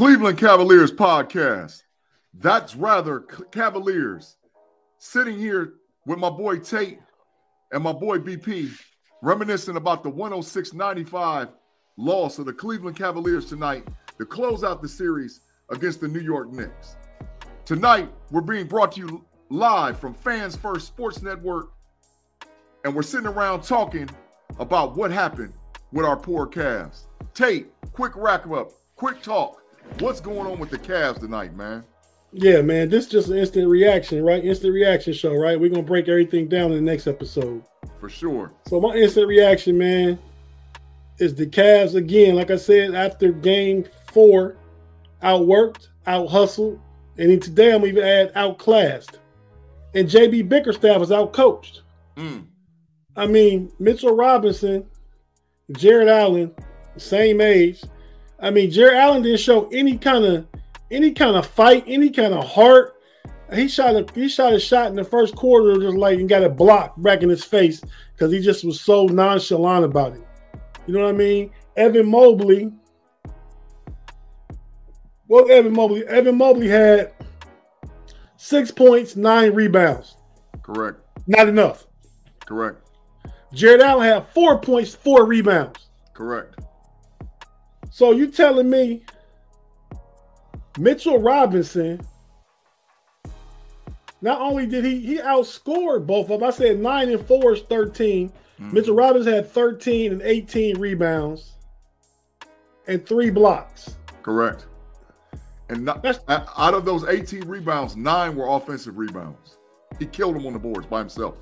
Cleveland Cavaliers podcast. That's rather Cavaliers. Sitting here with my boy Tate and my boy BP, reminiscing about the 106 95 loss of the Cleveland Cavaliers tonight to close out the series against the New York Knicks. Tonight, we're being brought to you live from Fans First Sports Network, and we're sitting around talking about what happened with our poor Cavs. Tate, quick wrap up, quick talk. What's going on with the Cavs tonight, man? Yeah, man, this is just an instant reaction, right? Instant reaction show, right? We're gonna break everything down in the next episode. For sure. So my instant reaction, man, is the Cavs again. Like I said, after game four, outworked, out hustled, and then today I'm even add outclassed. And JB Bickerstaff was outcoached. Mm. I mean, Mitchell Robinson, Jarrett Allen, same age. I mean, Jarrett Allen didn't show any kind of any kind of fight, any kind of heart. He shot a he shot a shot in the first quarter, just like and got it blocked back in his face because he just was so nonchalant about it. You know what I mean? Evan Mobley. Well, Evan Mobley. Evan Mobley had six points, nine rebounds. Correct. Not enough. Correct. Jarrett Allen had four points, four rebounds. Correct. So you telling me Mitchell Robinson? Not only did he he outscored both of them. I said nine and four is 13. Mm-hmm. Mitchell Robinson had 13 and 18 rebounds and three blocks. Correct. And not, out of those 18 rebounds, nine were offensive rebounds. He killed them on the boards by himself.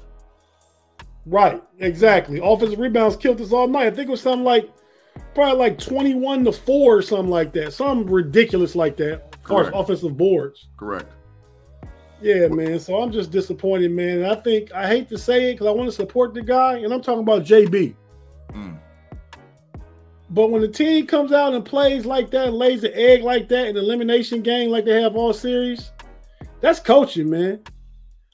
Right, exactly. Offensive rebounds killed us all night. I think it was something like probably like 21 to 4 or something like that. Something ridiculous like that as offensive boards. Correct. Yeah, man. So I'm just disappointed, man. And I think I hate to say it because I want to support the guy, and I'm talking about JB. Mm. But when the team comes out and plays like that, and lays an egg like that in the elimination game, like they have all series, that's coaching, man.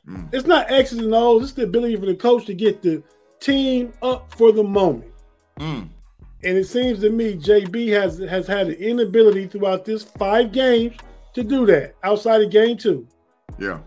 Mm. It's not X's and O's. It's the ability for the coach to get the team up for the moment. Mm. And it seems to me JB has has had an inability throughout this five games to do that outside of game two. Yeah.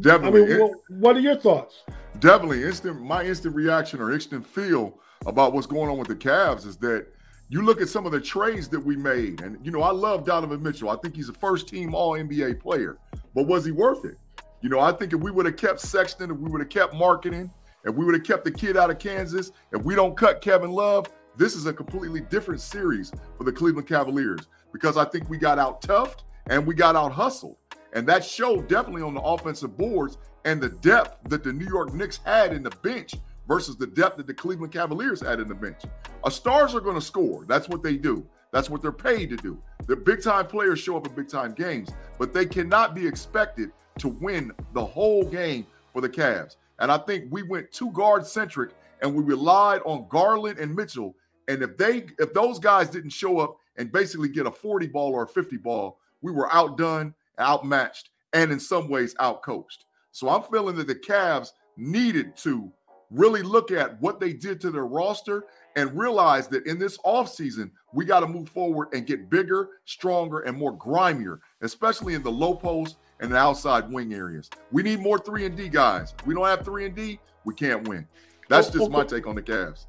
Definitely. I mean, what, what are your thoughts? Definitely. Instant my instant reaction or instant feel about what's going on with the Cavs is that you look at some of the trades that we made, and you know, I love Donovan Mitchell. I think he's a first team all NBA player, but was he worth it? You know, I think if we would have kept Sexton, if we would have kept Markkanen, if we would have kept the kid out of Kansas, if we don't cut Kevin Love, this is a completely different series for the Cleveland Cavaliers because I think we got out toughed and we got out hustled. And that showed definitely on the offensive boards and the depth that the New York Knicks had in the bench versus the depth that the Cleveland Cavaliers had in the bench. A stars are going to score. That's what they do. That's what they're paid to do. The big time players show up in big time games, but they cannot be expected to win the whole game for the Cavs. And I think we went too guard centric and we relied on Garland and Mitchell. And if they if those guys didn't show up and basically get a 40 ball or a 50 ball, we were outdone, outmatched, and in some ways outcoached. So I'm feeling that the Cavs needed to really look at what they did to their roster and realize that in this offseason, we got to move forward and get bigger, stronger, and more grimier, especially in the low post and the outside wing areas. We need more 3 and D guys. If we don't have 3 and D, we can't win. That's oh, just oh, my oh. take on the Cavs.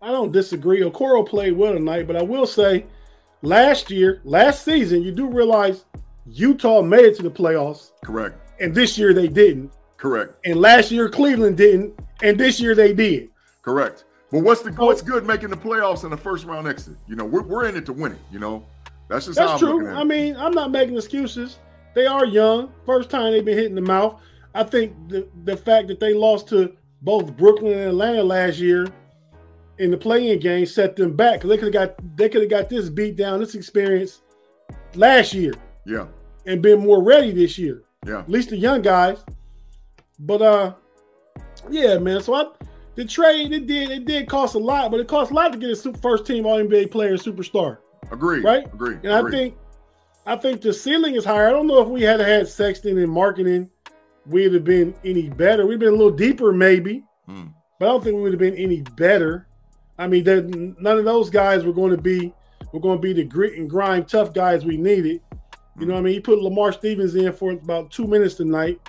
I don't disagree. Okoro played well tonight, but I will say last year, last season, you do realize Utah made it to the playoffs. Correct. And this year they didn't. Correct. And last year Cleveland didn't, and this year they did. Correct. But what's the what's good making the playoffs in the first round exit? You know, we're, we're in it to win it. You know, that's just that's true. I mean, I'm not making excuses. They are young. First time they've been hitting the mouth. I think the the fact that they lost to both Brooklyn and Atlanta last year in the playing game set them back they could have got they could have got this beat down, this experience last year. Yeah. And been more ready this year. Yeah. At least the young guys. But uh yeah, man. So I the trade it did it did cost a lot, but it cost a lot to get a super, first team All NBA player superstar. Agree. Right. Agree. And I think I think the ceiling is higher. I don't know if we had had Sexton in Markkanen, we'd have been any better. We'd been a little deeper, maybe, hmm. but I don't think we would have been any better. I mean, none of those guys were going to be were going to be the grit and grind tough guys we needed. You know what I mean? He put Lamar Stevens in for about two minutes tonight.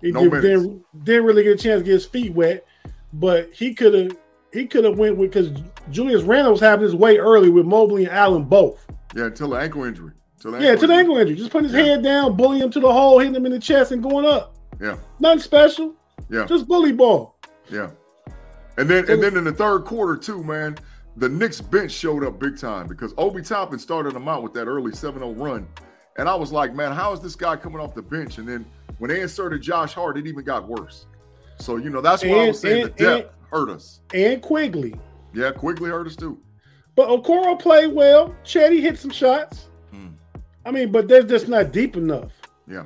He no did, didn't, didn't really get a chance to get his feet wet, but he could have he could have went with because Julius Randle was having his way early with Mobley and Allen both. Yeah, until the ankle injury. Till yeah, to the ankle injury. Just putting his yeah. head down, bullying him to the hole, hitting him in the chest, and going up. Yeah. Nothing special. Yeah. Just bully ball. Yeah. And then and then in the third quarter too, man, the Knicks bench showed up big time because Obi Toppin started them out with that early 7-0 run. And I was like, man, how is this guy coming off the bench? And then when they inserted Josh Hart, it even got worse. So, you know, that's why and, I was saying and, the depth and, hurt us. And Quickley. Yeah, Quickley hurt us too. But Okoro played well. Chetty hit some shots. I mean, but they're just not deep enough. Yeah.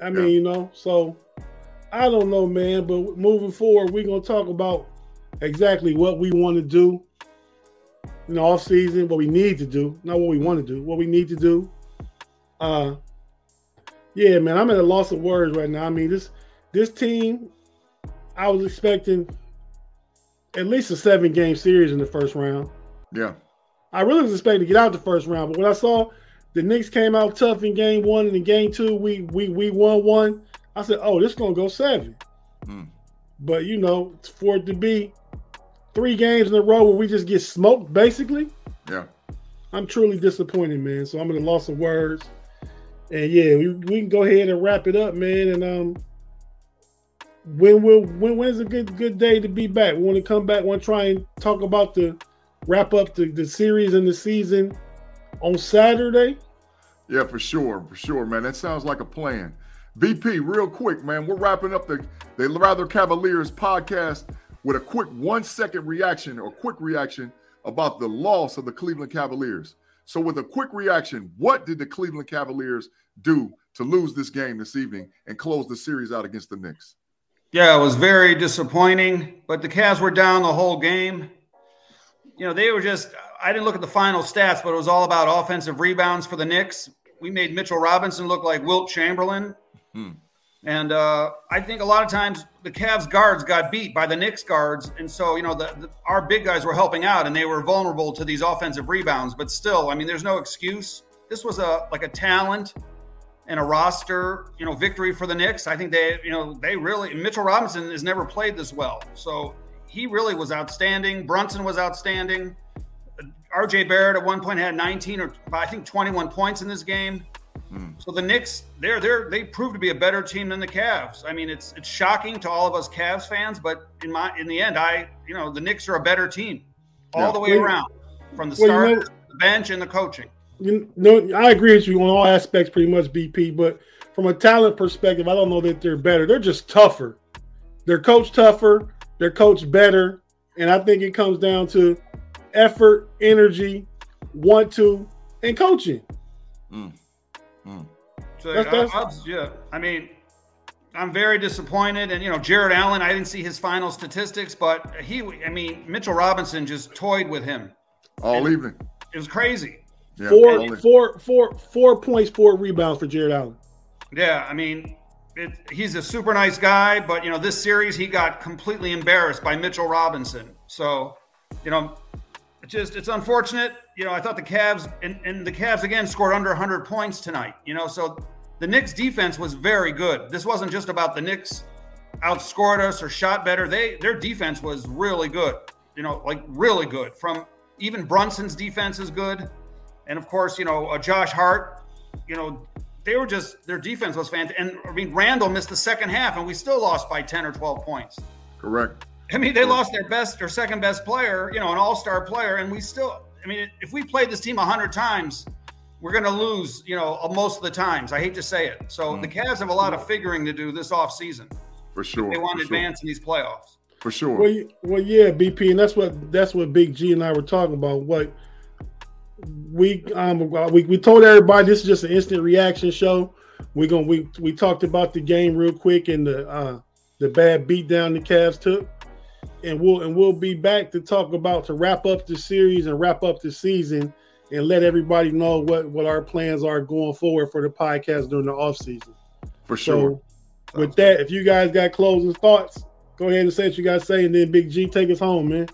I mean, yeah. you know, so I don't know, man. But moving forward, we're gonna talk about exactly what we want to do in the off season, what we need to do, not what we want to do, what we need to do. Uh yeah, man, I'm at a loss of words right now. I mean, this this team, I was expecting at least a seven game series in the first round. Yeah. I really was expecting to get out the first round, but when I saw the Knicks came out tough in game one and in game two, we we we won one. I said, "Oh, this gonna go seven. Mm. But you know, for it to be three games in a row where we just get smoked, basically. Yeah. I'm truly disappointed, man. So I'm at a loss of words. And yeah, we, we can go ahead and wrap it up, man. And um when will when when's a good good day to be back? We want to come back, want to try and talk about the wrap up the, the series and the season on Saturday. Yeah, for sure, for sure, man. That sounds like a plan. BP, real quick, man. We're wrapping up the the Rather Cavaliers podcast with a quick one second reaction or quick reaction about the loss of the Cleveland Cavaliers. So, with a quick reaction, what did the Cleveland Cavaliers do to lose this game this evening and close the series out against the Knicks? Yeah, it was very disappointing, but the Cavs were down the whole game. You know, they were just, I didn't look at the final stats, but it was all about offensive rebounds for the Knicks. We made Mitchell Robinson look like Wilt Chamberlain. Hmm. And uh, I think a lot of times the Cavs guards got beat by the Knicks guards, and so you know the, the, our big guys were helping out, and they were vulnerable to these offensive rebounds. But still, I mean, there's no excuse. This was a like a talent and a roster, you know, victory for the Knicks. I think they, you know, they really Mitchell Robinson has never played this well, so he really was outstanding. Brunson was outstanding. RJ Barrett at one point had 19 or I think 21 points in this game. Mm. So the Knicks, they're they're they prove to be a better team than the Cavs. I mean, it's it's shocking to all of us Cavs fans, but in my in the end, I you know the Knicks are a better team all yeah. the way well, around, from the well, start, you know, the bench, and the coaching. You know, I agree with you on all aspects, pretty much, BP. But from a talent perspective, I don't know that they're better. They're just tougher. They're coach tougher. They're coach better, and I think it comes down to effort, energy, want to, and coaching. Mm. Mm. So that's, that's, I, I, yeah, I mean, I'm very disappointed. And you know, Jarrett Allen, I didn't see his final statistics, but he, I mean, Mitchell Robinson just toyed with him all and evening. It was crazy. Yeah, four, four, four, four points, four rebounds for Jarrett Allen. Yeah, I mean, it, he's a super nice guy, but you know, this series he got completely embarrassed by Mitchell Robinson. So, you know, just it's unfortunate. You know, I thought the Cavs and, and the Cavs again scored under 100 points tonight. You know, so the Knicks defense was very good. This wasn't just about the Knicks outscored us or shot better. They their defense was really good. You know, like really good. From even Brunson's defense is good, and of course, you know, uh, Josh Hart. You know, they were just their defense was fantastic. And I mean, Randle missed the second half, and we still lost by 10 or 12 points. Correct. I mean, they lost their best or second best player, you know, an all star player, and we still, I mean, if we played this team 100 times, we're going to lose, you know, most of the times. I hate to say it. So mm. the Cavs have a lot of figuring to do this off season. For sure. They want to advance sure. in these playoffs. For sure. Well, well, yeah, BP, and that's what that's what Big G and I were talking about. What we um we, we told everybody this is just an instant reaction show. We're gonna we we talked about the game real quick and the uh the bad beatdown the Cavs took and we'll and we'll be back to talk about to wrap up the series and wrap up the season and let everybody know what what our plans are going forward for the podcast during the off season. For sure. So with that, if you guys got closing thoughts, go ahead and say what you guys say, and then Big G take us home, man.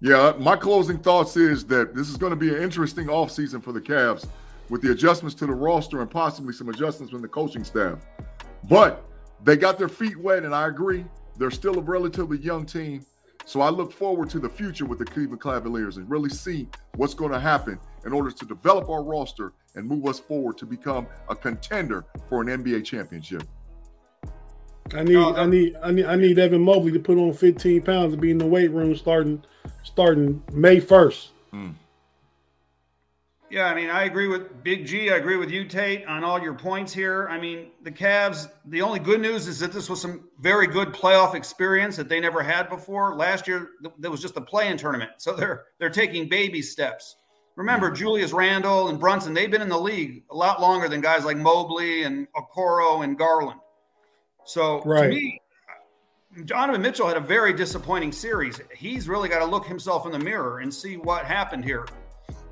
Yeah, my closing thoughts is that this is going to be an interesting offseason for the Cavs with the adjustments to the roster and possibly some adjustments from the coaching staff. But they got their feet wet, and I agree. They're still a relatively young team. So I look forward to the future with the Cleveland Cavaliers and really see what's going to happen in order to develop our roster and move us forward to become a contender for an NBA championship. I need, I need, I need, I need Evan Mobley to put on 15 pounds and be in the weight room starting, starting May 1st. Mm. Yeah, I mean, I agree with Big G. I agree with you, Tate, on all your points here. I mean, the Cavs, the only good news is that this was some very good playoff experience that they never had before. Last year, there was just a play-in tournament. So they're they're taking baby steps. Remember, Julius Randle and Brunson, they've been in the league a lot longer than guys like Mobley and Okoro and Garland. So right. to me, Donovan Mitchell had a very disappointing series. He's really got to look himself in the mirror and see what happened here.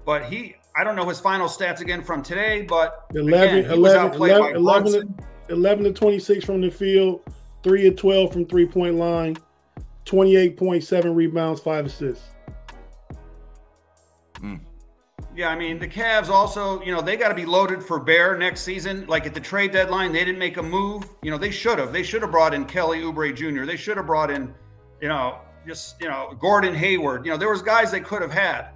But he, I don't know his final stats again from today, but 11, again, 11, 11, 11, to, 11 to 26 from the field, 3 to 12 from three point line, 28.7 rebounds, 5 assists. Mm. Yeah, I mean, the Cavs also, you know, they got to be loaded for Bear next season. Like at the trade deadline, they didn't make a move. You know, they should have. They should have brought in Kelly Oubre Jr. They should have brought in, you know, just, you know, Gordon Hayward. You know, there was guys they could have had.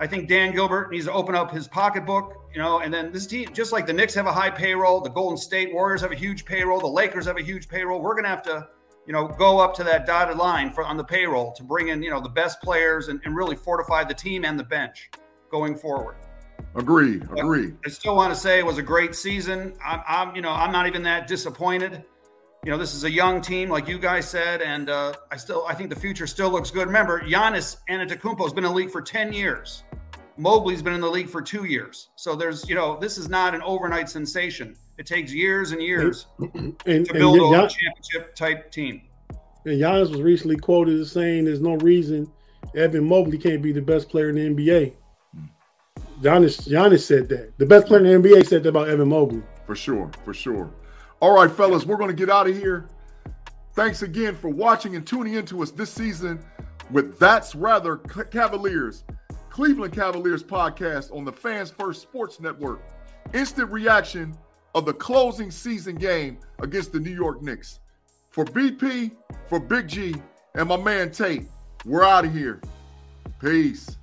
I think Dan Gilbert needs to open up his pocketbook, you know, and then this team, just like the Knicks have a high payroll, the Golden State Warriors have a huge payroll, the Lakers have a huge payroll. We're going to have to, you know, go up to that dotted line for on the payroll to bring in, you know, the best players and, and really fortify the team and the bench going forward. Agreed. Agreed. I still want to say it was a great season. I'm, I'm, you know, I'm not even that disappointed. You know, this is a young team, like you guys said, and uh, I still, I think the future still looks good. Remember, Giannis Antetokounmpo has been in the league for ten years. Mobley's been in the league for two years. So there's, you know, this is not an overnight sensation. It takes years and years and, to build and, a championship type team. And Giannis was recently quoted as saying there's no reason Evan Mobley can't be the best player in the NBA. Giannis, Giannis said that. The best player in the NBA said that about Evan Mobley. For sure, for sure. All right, fellas, we're going to get out of here. Thanks again for watching and tuning into us this season with That's Rather Cavaliers. Cleveland Cavaliers podcast on the Fans First Sports Network. Instant reaction of the closing season game against the New York Knicks. For BP, for Big G, and my man Tate, we're out of here. Peace.